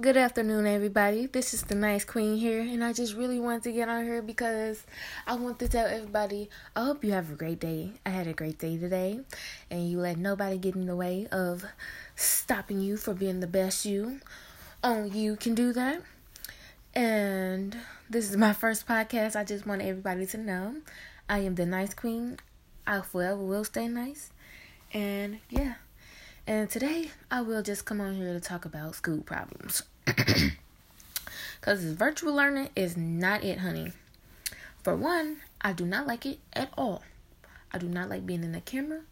Good afternoon, everybody. This is the nice queen here, and I just really wanted to get on here because I want to tell everybody I hope you have a great day. I had a great day today, and you let nobody get in the way of stopping you from being the best you. Only you can do that. And this is my first podcast. I just want everybody to know I am the nice queen. I forever will stay nice. And yeah. And today I will just come on here to talk about school problems. Because virtual learning is not it, honey. For one, I do not like it at all. I do not like being in the camera.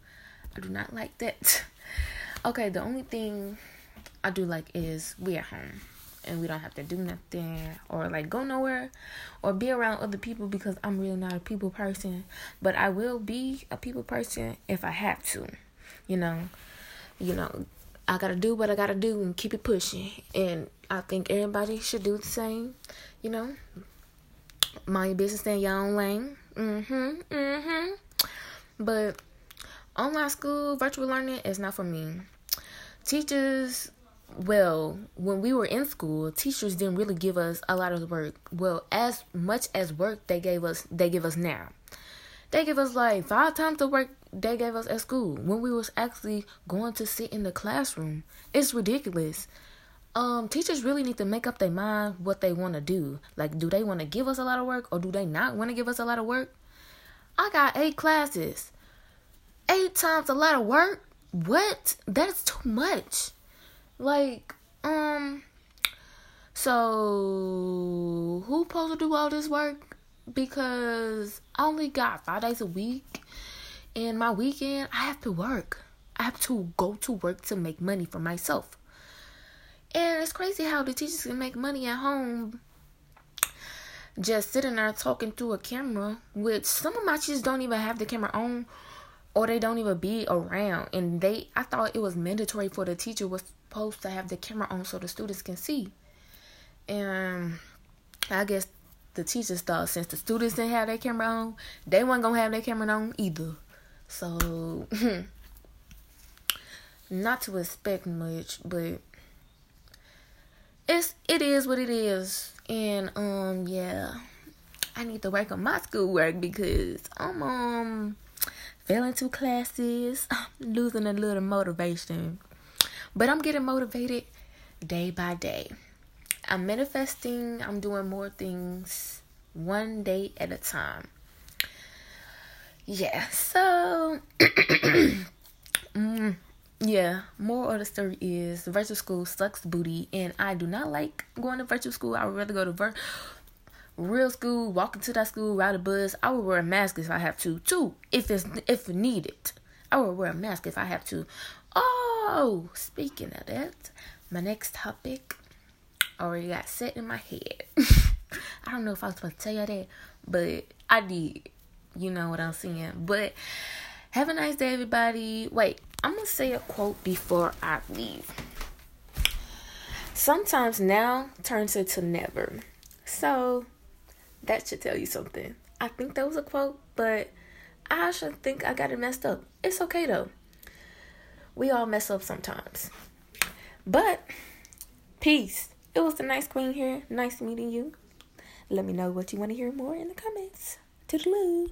I do not like that. okay, the only thing I do like is we at home and we don't have to do nothing or like go nowhere or be around other people because I'm really not a people person. But I will be a people person if I have to, you know you know, I gotta do what I gotta do and keep it pushing. And I think everybody should do the same. You know, mind your business, in your own lane. Mhm, mhm. But online school, virtual learning is not for me. Teachers, well, when we were in school, teachers didn't really give us a lot of work. Well, as much as work they gave us, they give us now. They give us like five times the work they gave us at school when we was actually going to sit in the classroom. It's ridiculous. Um, teachers really need to make up their mind what they want to do. Like, do they want to give us a lot of work or do they not want to give us a lot of work? I got eight classes. Eight times a lot of work? What? That's too much. Like, um, so who supposed to do all this work? Because I only got five days a week, and my weekend I have to work. I have to go to work to make money for myself. And it's crazy how the teachers can make money at home just sitting there talking to a camera, which some of my teachers don't even have the camera on or they don't even be around. And they I thought it was mandatory for the teacher was supposed to have the camera on so the students can see. And I guess the teachers thought since the students didn't have their camera on, they weren't gonna have their camera on either. So not to expect much, but it's it is what it is. And um yeah. I need to work on my schoolwork because I'm um failing two classes, losing a little motivation. But I'm getting motivated day by day. I'm manifesting, I'm doing more things one day at a time. Yeah, so mm, yeah, more of the story is virtual school sucks booty, and I do not like going to virtual school. I would rather go to vir- real school, walk into that school, ride a bus. I would wear a mask if I have to, too, if it's if needed. I would wear a mask if I have to. Oh, speaking of that, my next topic already got set in my head. I don't know if I was supposed to tell y'all that, but I did. You know what I'm saying. But have a nice day, everybody. Wait, I'm gonna say a quote before I leave. Sometimes now turns into never. So that should tell you something. I think that was a quote, but I should think I got it messed up. It's okay though. We all mess up sometimes. But peace. It was a nice queen here. Nice meeting you. Let me know what you want to hear more in the comments. Toodaloo.